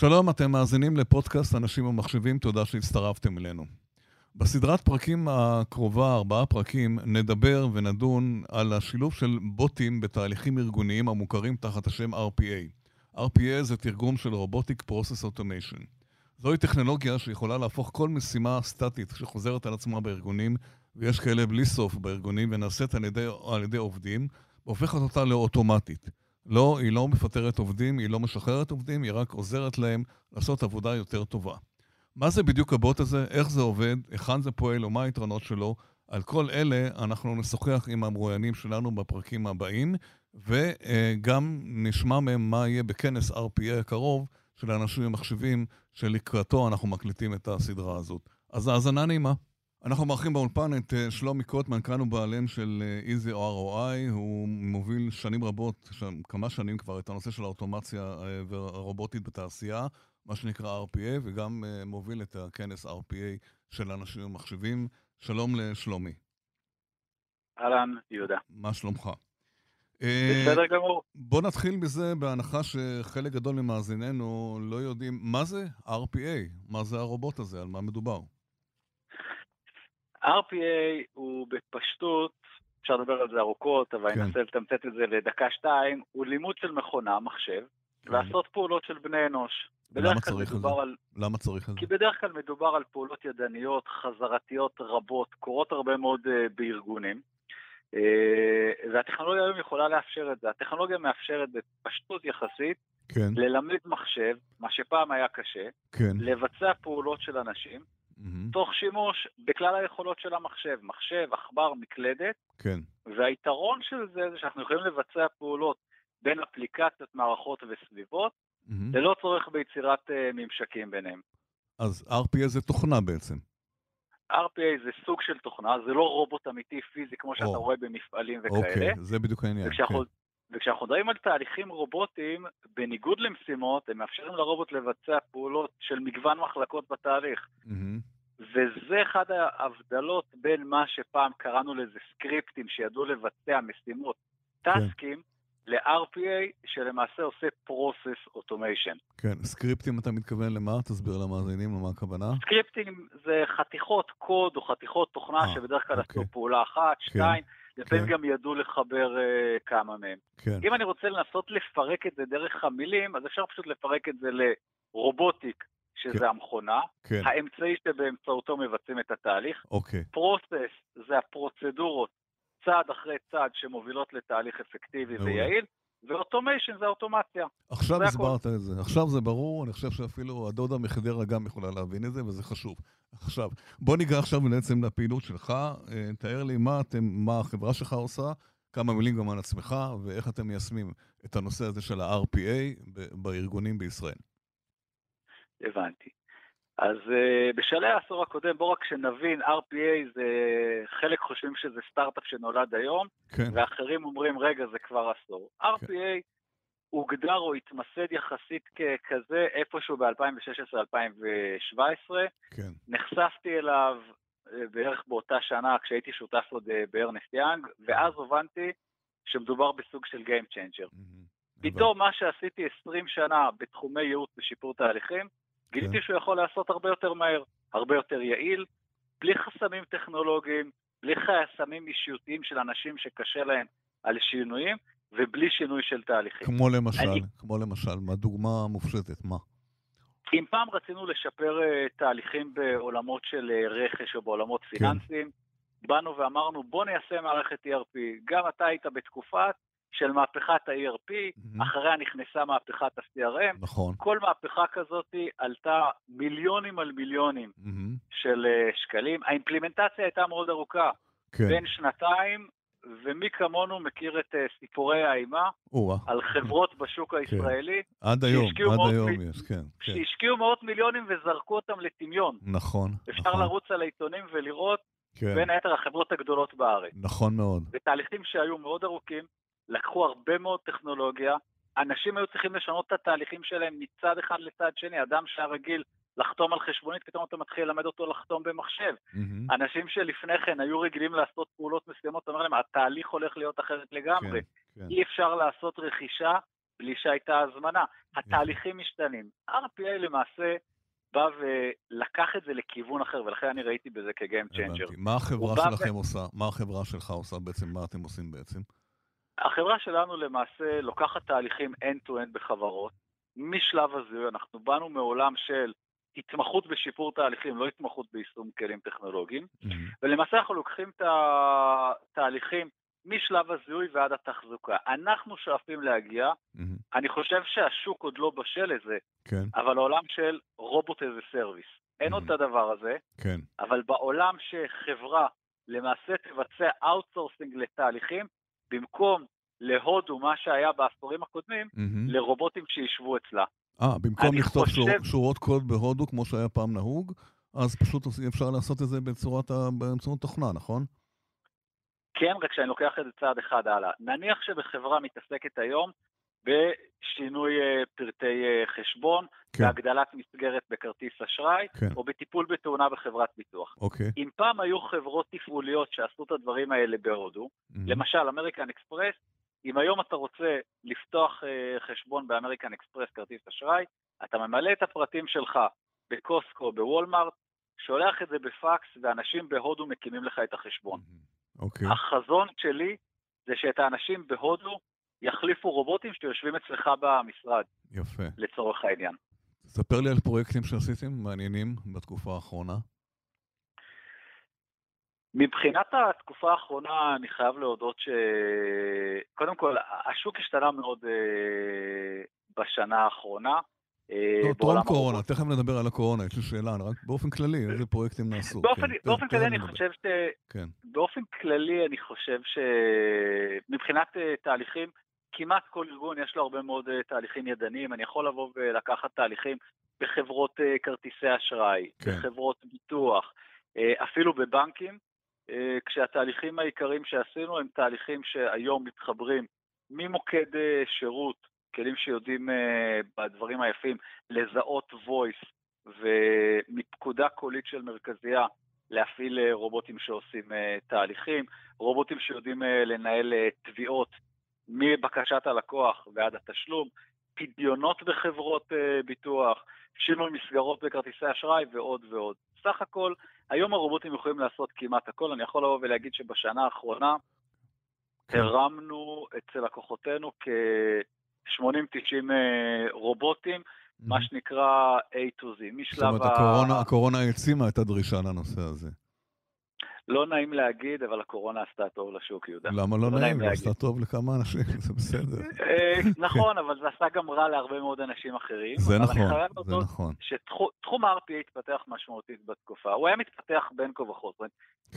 שלום, אתם מאזינים לפודקאסט אנשים ומחשבים, תודה שהצטרפתם אלינו. בסדרת פרקים הקרובה, ארבעה פרקים, נדבר ונדון על השילוב של בוטים בתהליכים ארגוניים המוכרים תחת השם RPA. RPA זה תרגום של Robotic Process Automation. זוהי טכנולוגיה שיכולה להפוך כל משימה סטטית שחוזרת על עצמה בארגונים, ויש כאלה בלי סוף בארגונים, ונעשית על ידי, על ידי עובדים, והופכת אותה לאוטומטית. לא, היא לא מפטרת עובדים, היא לא משחררת עובדים, היא רק עוזרת להם לעשות עבודה יותר טובה. מה זה בדיוק הבוט הזה, איך זה עובד, היכן זה פועל ומה היתרונות שלו, על כל אלה אנחנו נשוחח עם המרואיינים שלנו בפרקים הבאים, וגם נשמע מהם מה יהיה בכנס RPA הקרוב של אנשים עם מחשבים, שלקראתו אנחנו מקליטים את הסדרה הזאת. אז האזנה נעימה. אנחנו מארחים באולפן את אה, שלומי קוטמן, כאן הוא בעלים של אה, Easy ROI, הוא מוביל שנים רבות, כמה שנים כבר, את הנושא של האוטומציה אה, והרובוטית בתעשייה, מה שנקרא RPA, וגם מוביל את הכנס RPA של אנשים עם מחשבים. שלום לשלומי. אהלן, יהודה. מה שלומך? בסדר גמור. בוא נתחיל בזה, בהנחה שחלק גדול ממאזיננו לא יודעים מה זה RPA, מה זה הרובוט הזה, על מה מדובר. RPA הוא בפשטות, אפשר לדבר על זה ארוכות, אבל כן. אני אנסה לתמצת את זה לדקה-שתיים, הוא לימוד של מכונה, מחשב, כן. לעשות פעולות של בני אנוש. למה צריך את זה? על... למה צריך את זה? כי בדרך כלל מדובר על פעולות ידניות, חזרתיות רבות, קורות הרבה מאוד uh, בארגונים. Uh, והטכנולוגיה היום יכולה לאפשר את זה. הטכנולוגיה מאפשרת בפשטות יחסית כן. ללמד מחשב, מה שפעם היה קשה, כן. לבצע פעולות של אנשים, mm-hmm. תוך שימוש בכלל היכולות של המחשב, מחשב, עכבר, מקלדת. כן. והיתרון של זה זה שאנחנו יכולים לבצע פעולות בין אפליקציות, מערכות וסביבות, mm-hmm. ללא צורך ביצירת uh, ממשקים ביניהם. אז RPA זה תוכנה בעצם. RPA זה סוג של תוכנה, זה לא רובוט אמיתי פיזי כמו שאתה oh. רואה במפעלים וכאלה. אוקיי, okay, זה בדיוק העניין. וכשאנחנו, כן. וכשאנחנו מדברים על תהליכים רובוטיים, בניגוד למשימות, הם מאפשרים לרובוט לבצע פעולות של מגוון מחלקות בתהליך. Mm-hmm. וזה אחד ההבדלות בין מה שפעם קראנו לזה סקריפטים שידעו לבצע משימות, טסקים, כן. ל-RPA שלמעשה עושה Process Automation. כן, סקריפטים אתה מתכוון למה? תסביר למאזינים למה הכוונה. סקריפטים זה חתיכות קוד או חתיכות תוכנה 아, אה, שבדרך כלל אוקיי. עשו פעולה אחת, כן. לפעמים כן. גם ידעו לחבר uh, כמה מהם. כן. אם אני רוצה לנסות לפרק את זה דרך המילים, אז אפשר פשוט לפרק את זה לרובוטיק, שזה כן. המכונה, כן. האמצעי שבאמצעותו מבצעים את התהליך, אוקיי. פרוסס זה הפרוצדורות, צעד אחרי צעד שמובילות לתהליך אפקטיבי מעולה. ויעיל, ו automation זה אוטומציה. עכשיו הסברת את זה, עכשיו זה ברור, אני חושב שאפילו הדודה מחדרה גם יכולה להבין את זה, וזה חשוב. עכשיו, בוא ניגע עכשיו בעצם לפעילות שלך, אה, תאר לי מה, אתם, מה החברה שלך עושה, כמה מילים גם על עצמך, ואיך אתם מיישמים את הנושא הזה של ה-RPA בארגונים בישראל. הבנתי. אז uh, בשלהי העשור הקודם, בואו רק שנבין, RPA זה, חלק חושבים שזה סטארט-אפ שנולד היום, כן. ואחרים אומרים, רגע, זה כבר עשור. כן. RPA הוגדר או התמסד יחסית ככזה איפשהו ב-2016-2017. כן. נחשפתי אליו אה, בערך באותה שנה כשהייתי שותף עוד אה, בארנסט יאנג, ואז הבנתי שמדובר בסוג של Game Changer. Mm-hmm. פתאום מה שעשיתי 20 שנה בתחומי ייעוץ ושיפור תהליכים, גיליתי כן. שהוא יכול לעשות הרבה יותר מהר, הרבה יותר יעיל, בלי חסמים טכנולוגיים, בלי חסמים אישיותיים של אנשים שקשה להם על שינויים, ובלי שינוי של תהליכים. כמו למשל, אני... כמו למשל, מה דוגמה מופשטת, מה? אם פעם רצינו לשפר uh, תהליכים בעולמות של uh, רכש או בעולמות כן. פיננסיים, באנו ואמרנו בוא ניישם מערכת ERP. גם אתה היית בתקופת של מהפכת ה-ERP, mm-hmm. אחריה נכנסה מהפכת ה-CRM. נכון. כל מהפכה כזאת עלתה מיליונים על מיליונים mm-hmm. של uh, שקלים. האימפלימנטציה הייתה מאוד ארוכה. כן. בין שנתיים ומי כמונו מכיר את uh, סיפורי האימה על חברות בשוק כן. הישראלי. כן. עד היום, עד היום מ... יש, כן, כן. שהשקיעו מאות מיליונים וזרקו אותם לטמיון. נכון, אפשר נכון. לרוץ על העיתונים ולראות, כן. בין היתר החברות הגדולות בארץ. נכון מאוד. ותהליכים שהיו מאוד ארוכים, לקחו הרבה מאוד טכנולוגיה, אנשים היו צריכים לשנות את התהליכים שלהם מצד אחד לצד שני, אדם שהיה רגיל לחתום על חשבונית, פתאום אתה מתחיל ללמד אותו לחתום במחשב. Mm-hmm. אנשים שלפני כן היו רגילים לעשות פעולות מסוימות, אתה אומר להם, התהליך הולך להיות אחרת לגמרי. כן, כן. אי אפשר לעשות רכישה בלי שהייתה הזמנה. התהליכים משתנים. RPA למעשה בא ולקח את זה לכיוון אחר, ולכן אני ראיתי בזה כ game changer. מה החברה שלכם ו... עושה? מה החברה שלך עושה בעצם? מה אתם עושים בעצם? החברה שלנו למעשה לוקחת תהליכים end-to-end בחברות. משלב הזיהוי, אנחנו באנו מעולם של התמחות בשיפור תהליכים, לא התמחות ביישום כלים טכנולוגיים, mm-hmm. ולמעשה אנחנו לוקחים את התהליכים משלב הזיהוי ועד התחזוקה. אנחנו שואפים להגיע, mm-hmm. אני חושב שהשוק עוד לא בשל לזה, כן. אבל העולם של רובוט איזה סרוויס. אין mm-hmm. עוד את הדבר הזה, כן. אבל בעולם שחברה למעשה תבצע outsourcing לתהליכים, במקום להודו, מה שהיה בעשורים הקודמים, mm-hmm. לרובוטים שישבו אצלה. אה, במקום לכתוב חושב... שור, שורות קוד בהודו, כמו שהיה פעם נהוג, אז פשוט אפשר לעשות את זה בצורת, באמצעות תוכנה, נכון? כן, רק שאני לוקח את זה צעד אחד הלאה. נניח שבחברה מתעסקת היום בשינוי אה, פרטי אה, חשבון, כן. בהגדלת מסגרת בכרטיס אשראי, כן. או בטיפול בתאונה בחברת ביטוח. אוקיי. אם פעם היו חברות תפעוליות שעשו את הדברים האלה בהודו, mm-hmm. למשל American Express, אם היום אתה רוצה לפתוח uh, חשבון באמריקן אקספרס כרטיס אשראי, אתה ממלא את הפרטים שלך בקוסקו, בוולמארט, שולח את זה בפקס, ואנשים בהודו מקימים לך את החשבון. אוקיי. Okay. החזון שלי זה שאת האנשים בהודו יחליפו רובוטים שיושבים אצלך במשרד. יפה. לצורך העניין. ספר לי על פרויקטים שעשיתם מעניינים בתקופה האחרונה. מבחינת התקופה האחרונה, אני חייב להודות ש... קודם כל, השוק השתנה מאוד אה, בשנה האחרונה. אה, לא, טרום קורונה, תכף נדבר על הקורונה, יש לי שאלה, רק באופן כללי, איזה פרויקטים נעשו? באופן, כן, באופן כללי אני חושב ש... כן. באופן כללי אני חושב שמבחינת uh, תהליכים, כמעט כל ארגון יש לו הרבה מאוד uh, תהליכים ידניים, אני יכול לבוא ולקחת תהליכים בחברות uh, כרטיסי אשראי, כן. בחברות ביטוח, uh, אפילו בבנקים, כשהתהליכים העיקריים שעשינו הם תהליכים שהיום מתחברים ממוקד שירות כלים שיודעים בדברים היפים לזהות voice ומפקודה קולית של מרכזייה להפעיל רובוטים שעושים תהליכים, רובוטים שיודעים לנהל תביעות מבקשת הלקוח ועד התשלום, פדיונות בחברות uh, ביטוח, שינוי מסגרות בכרטיסי אשראי ועוד ועוד. סך הכל, היום הרובוטים יכולים לעשות כמעט הכל. אני יכול לבוא ולהגיד שבשנה האחרונה כן. הרמנו אצל לקוחותינו כ... 80-90 אה, רובוטים. מה שנקרא A to Z, משלב ה... זאת אומרת, הקורונה העצימה את הדרישה לנושא הזה. לא נעים להגיד, אבל הקורונה עשתה טוב לשוק, יהודה. למה לא, לא נעים? היא עשתה טוב לכמה אנשים, זה בסדר. אה, נכון, אבל זה עשה גם רע להרבה מאוד אנשים אחרים. זה נכון, זה נכון. שתחום ה-RPA התפתח משמעותית בתקופה. הוא היה מתפתח בין כה וכה.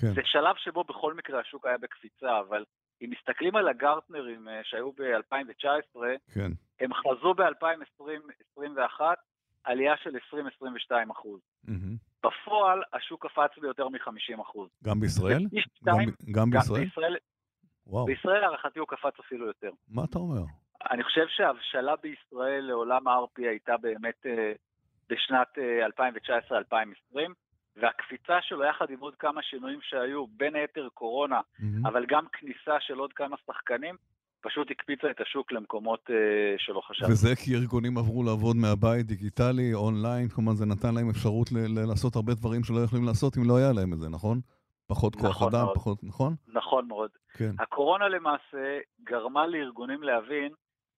כן. זה שלב שבו בכל מקרה השוק היה בקפיצה, אבל אם מסתכלים על הגרטנרים אה, שהיו ב-2019, כן. הם חזו ב-2020-2021 עלייה של 20-22 אחוז. Mm-hmm. בפועל השוק קפץ ביותר מ-50 אחוז. גם בישראל? גם, גם בישראל? בישראל, וואו. בישראל להערכתי הוא קפץ אפילו יותר. מה אתה אומר? אני חושב שההבשלה בישראל לעולם ה-RP הייתה באמת uh, בשנת uh, 2019-2020. והקפיצה שלו יחד עם עוד כמה שינויים שהיו, בין היתר קורונה, mm-hmm. אבל גם כניסה של עוד כמה שחקנים, פשוט הקפיצה את השוק למקומות uh, שלא חשבנו. וזה כי ארגונים עברו לעבוד מהבית, דיגיטלי, אונליין, כלומר זה נתן להם אפשרות ל- לעשות הרבה דברים שלא יכולים לעשות אם לא היה להם את זה, נכון? פחות כוח נכון אדם, מאוד. פחות, נכון? נכון מאוד. כן. הקורונה למעשה גרמה לארגונים להבין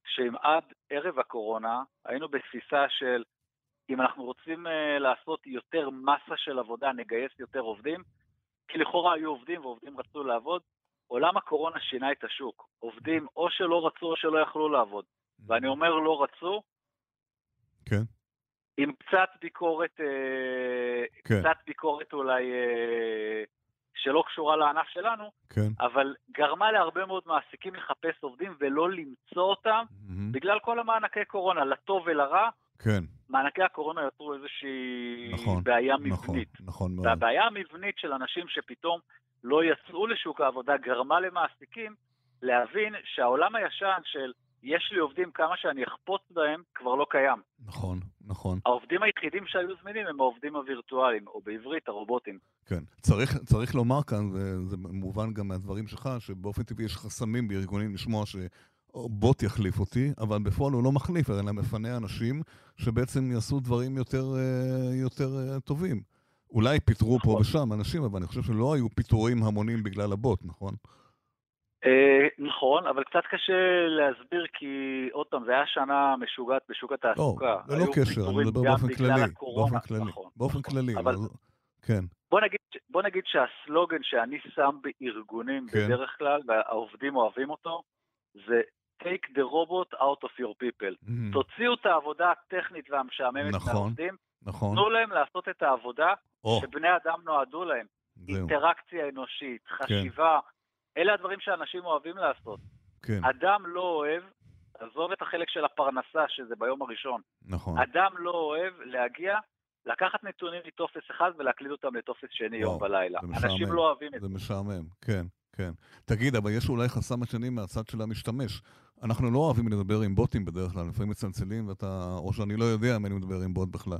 שאם עד ערב הקורונה היינו בתפיסה של אם אנחנו רוצים uh, לעשות יותר מסה של עבודה, נגייס יותר עובדים, כי לכאורה היו עובדים ועובדים רצו לעבוד, עולם הקורונה שינה את השוק. עובדים או שלא רצו או שלא יכלו לעבוד. ואני אומר לא רצו, כן. עם קצת ביקורת, אה, כן. קצת ביקורת אולי אה, שלא קשורה לענף שלנו, כן. אבל גרמה להרבה מאוד מעסיקים לחפש עובדים ולא למצוא אותם, mm-hmm. בגלל כל המענקי קורונה, לטוב ולרע. כן. מענקי הקורונה יצרו איזושהי נכון, בעיה נכון, מבנית. נכון, נכון מאוד. והבעיה המבנית של אנשים שפתאום לא יצאו לשוק העבודה גרמה למעסיקים להבין שהעולם הישן של יש לי עובדים כמה שאני אחפוץ בהם, כבר לא קיים. נכון, נכון. העובדים היחידים שהיו זמינים הם העובדים הווירטואליים, או בעברית הרובוטים. כן. צריך, צריך לומר כאן, וזה מובן גם מהדברים שלך, שבאופן טבעי יש חסמים בארגונים לשמוע ש... בוט יחליף אותי, אבל בפועל הוא לא מחליף, אלא מפנה אנשים שבעצם יעשו דברים יותר, אה, יותר אה, טובים. אולי פיטרו פה נכון. ושם אנשים, אבל אני חושב שלא היו פיטורים המונים בגלל הבוט, נכון? אה, נכון, אבל קצת קשה להסביר כי, עוד פעם, זה היה שנה משוגעת בשוק התעסוקה. לא, זה לא קשר, אני מדבר באופן כללי. באופן כללי, נכון, באופן נכון. כללי. אבל, כן. בוא נגיד, בוא נגיד שהסלוגן שאני שם בארגונים כן. בדרך כלל, והעובדים אוהבים אותו, זה take the robot out of your people. Mm-hmm. תוציאו את העבודה הטכנית והמשעממת נכון, מהעובדים, נכון. תנו להם לעשות את העבודה oh. שבני אדם נועדו להם. זהו. אינטראקציה אנושית, כן. חשיבה, כן. אלה הדברים שאנשים אוהבים לעשות. כן. אדם לא אוהב, עזוב את החלק של הפרנסה, שזה ביום הראשון. נכון. אדם לא אוהב להגיע, לקחת נתונים מטופס אחד ולהקליד אותם לטופס שני וואו, יום בלילה. אנשים לא אוהבים את זה. זה משעמם, כן. כן. תגיד, אבל יש אולי חסם השני מהצד של המשתמש. אנחנו לא אוהבים לדבר עם בוטים בדרך כלל, לפעמים מצלצלים ואתה, או שאני לא יודע אם אני מדבר עם בוט בכלל.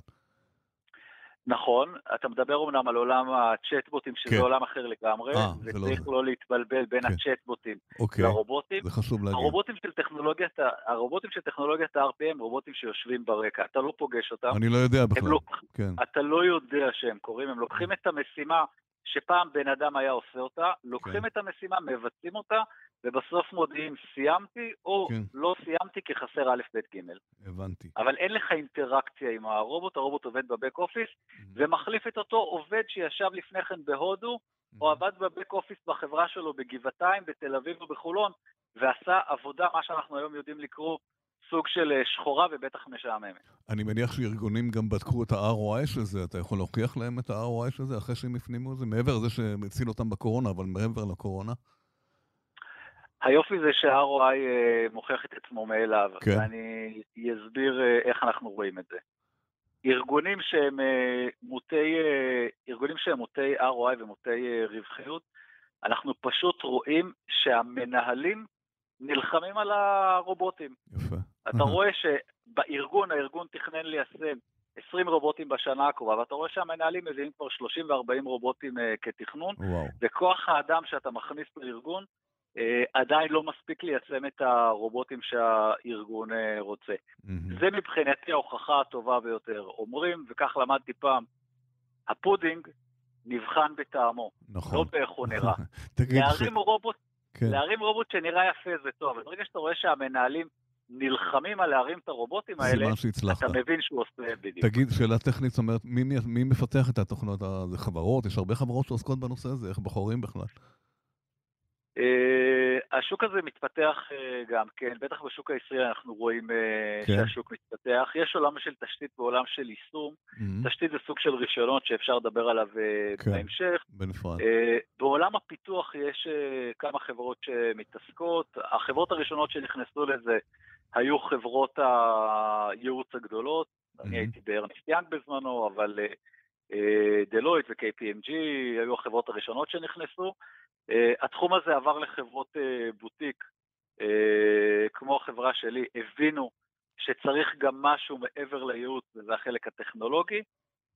נכון, אתה מדבר אומנם על עולם הצ'טבוטים, שזה כן. עולם אחר לגמרי, 아, אה, וצריך לא... לא להתבלבל בין כן. הצ'טבוטים אוקיי. לרובוטים. זה חשוב להגיד. הרובוטים של טכנולוגיית, הרובוטים של טכנולוגיית ה-RPM, רובוטים שיושבים ברקע, אתה לא פוגש אותם. אני לא יודע בכלל. לא, כן. אתה לא יודע שהם קורים, הם לוקחים. את המשימה שפעם בן אדם היה עושה אותה, לוקחים כן. את המשימה, מבצעים אותה, ובסוף מודיעים סיימתי, או כן. לא סיימתי כי חסר א', ב', ג'. הבנתי. אבל אין לך אינטראקציה עם הרובוט, הרובוט עובד בבק אופיס, mm-hmm. ומחליף את אותו עובד שישב לפני כן בהודו, mm-hmm. או עבד בבק אופיס בחברה שלו בגבעתיים, בתל אביב או בחולון, ועשה עבודה, מה שאנחנו היום יודעים לקרוא סוג של אה, שחורה ובטח משעממת. אני מניח שארגונים גם בדקו את ה-ROI של זה, אתה יכול להוכיח להם את ה-ROI של זה אחרי שהם הפנימו את זה? מעבר לזה שהציל אותם בקורונה, אבל מעבר לקורונה? היופי זה שה-ROI אה, מוכיח את עצמו מאליו, כן. ואני אסביר אה, איך אנחנו רואים את זה. ארגונים שהם מוטי, ארגונים שהם מוטי ROI ומוטי רווחיות, אנחנו פשוט רואים שהמנהלים נלחמים על הרובוטים. יפה. אתה רואה שבארגון, הארגון תכנן ליישם 20 רובוטים בשנה הקרובה, ואתה רואה שהמנהלים מביאים כבר 30 ו-40 רובוטים uh, כתכנון, וואו. וכוח האדם שאתה מכניס לארגון uh, עדיין לא מספיק ליישם את הרובוטים שהארגון uh, רוצה. Mm-hmm. זה מבחינתי ההוכחה הטובה ביותר. אומרים, וכך למדתי פעם, הפודינג נבחן בטעמו, נכון. לא באיך הוא נראה. להרים ש... רובוט כן. להרים רובוט שנראה יפה זה טוב, אבל ברגע שאתה רואה שהמנהלים נלחמים על להרים את הרובוטים האלה, אתה מבין שהוא עושה בדיוק. תגיד, שאלה טכנית, זאת אומרת, מי, מי מפתח את התוכנות? זה חברות? יש הרבה חברות שעוסקות בנושא הזה, איך בוחרים בכלל? Uh, השוק הזה מתפתח uh, גם כן, בטח בשוק הישראלי אנחנו רואים uh, כן. שהשוק מתפתח. יש עולם של תשתית ועולם של יישום. Mm-hmm. תשתית זה סוג של רישיונות שאפשר לדבר עליו uh, כן, בהמשך. בנפרד. Uh, בעולם הפיתוח יש uh, כמה חברות שמתעסקות. החברות הראשונות שנכנסו לזה היו חברות הייעוץ הגדולות. Mm-hmm. אני הייתי בארנסט יאנג בזמנו, אבל דלויט ו-KPMG היו החברות הראשונות שנכנסו. Uh, התחום הזה עבר לחברות בוטיק, כמו החברה שלי, הבינו שצריך גם משהו מעבר לייעוץ, וזה החלק הטכנולוגי.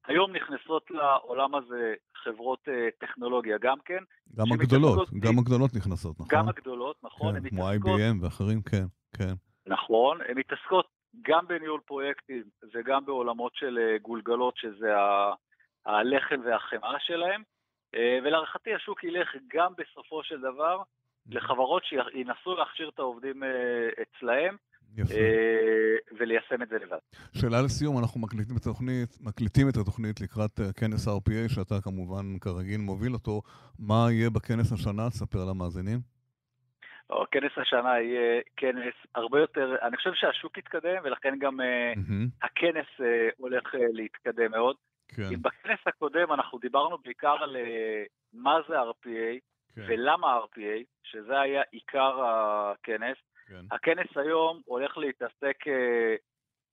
היום נכנסות לעולם הזה חברות טכנולוגיה גם כן. גם הגדולות, גם הגדולות נכנסות, נכון? גם הגדולות, נכון. כן, כמו IBM ואחרים, כן, כן. נכון, הן מתעסקות גם בניהול פרויקטים וגם בעולמות של גולגלות, שזה הלחם והחמאה שלהם. אה, ולהערכתי השוק ילך גם בסופו של דבר לחברות שינסו להכשיר את העובדים אה, אצלהם. יפה. אה, וליישם את זה לבד. שאלה לסיום, אנחנו מקליטים את התוכנית, מקליטים את התוכנית לקראת כנס RPA, שאתה כמובן כרגיל מוביל אותו. מה יהיה בכנס השנה? תספר למאזינים. כנס השנה יהיה כנס הרבה יותר, אני חושב שהשוק יתקדם, ולכן גם mm-hmm. הכנס הולך להתקדם מאוד. כן. אם בכנס הקודם אנחנו דיברנו בעיקר על אה, מה זה RPA כן. ולמה RPA, שזה היה עיקר הכנס, כן. הכנס היום הולך להתעסק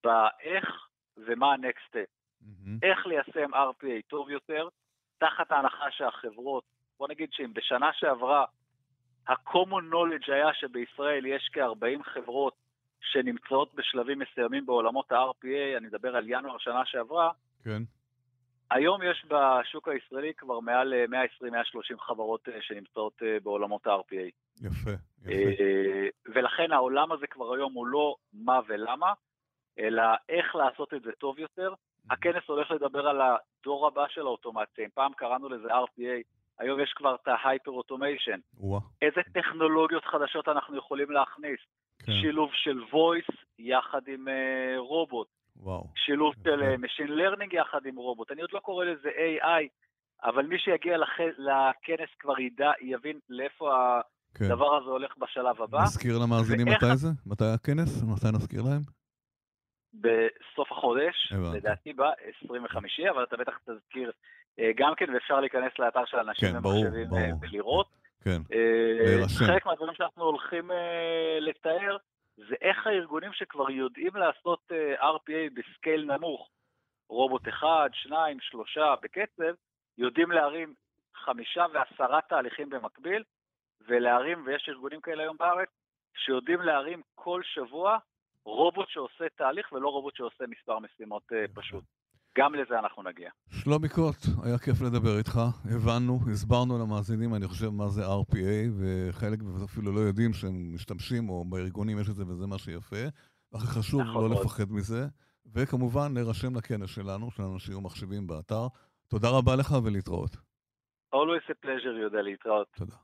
באיך ומה ה-next step. Mm-hmm. איך ליישם RPA טוב יותר, תחת ההנחה שהחברות, בוא נגיד שאם בשנה שעברה ה-common knowledge היה שבישראל יש כ-40 חברות שנמצאות בשלבים מסוימים בעולמות ה-RPA, אני מדבר על ינואר שנה שעברה, כן. היום יש בשוק הישראלי כבר מעל 120-130 חברות אה, שנמצאות אה, בעולמות ה-RPA. יפה, אה, ולכן העולם הזה כבר היום הוא לא מה ולמה, אלא איך לעשות את זה טוב יותר. הכנס הולך לדבר על הדור הבא של האוטומציה, אם פעם קראנו לזה RPA, היום יש כבר את ההייפר אוטומיישן. איזה טכנולוגיות חדשות אנחנו יכולים להכניס? כן. שילוב של voice יחד עם uh, רובוט. וואו. שילוב. של uh, Machine Learning יחד עם רובוט. אני עוד לא קורא לזה AI, אבל מי שיגיע לח... לכנס כבר ידע, יבין לאיפה כן. הדבר הזה הולך בשלב הבא. נזכיר למאזינים ואיך... מתי זה? מתי הכנס? מתי נזכיר להם? בסוף החודש, לדעתי ב-25, אבל אתה בטח תזכיר אה, גם כן, ואפשר להיכנס לאתר של אנשים כן, ומחשבים ולראות. כן, להירשם. חלק מהדברים שאנחנו הולכים לתאר, זה איך הארגונים שכבר יודעים לעשות RPA בסקייל נמוך, רובוט אחד, שניים, שלושה, בקצב, יודעים להרים חמישה ועשרה תהליכים במקביל, ולהרים, ויש ארגונים כאלה היום בארץ, שיודעים להרים כל שבוע רובוט שעושה תהליך ולא רובוט שעושה מספר משימות פשוט. גם לזה אנחנו נגיע. שלומי קוט, היה כיף לדבר איתך. הבנו, הסברנו למאזינים, אני חושב, מה זה RPA, וחלק אפילו לא יודעים שהם משתמשים, או בארגונים יש את זה, וזה מה שיפה. הכי חשוב נכון לא לפחד מזה. וכמובן, להירשם לכנס שלנו, של אנשים ומחשבים באתר. תודה רבה לך ולהתראות. Always a pleasure, יהודה, להתראות. תודה.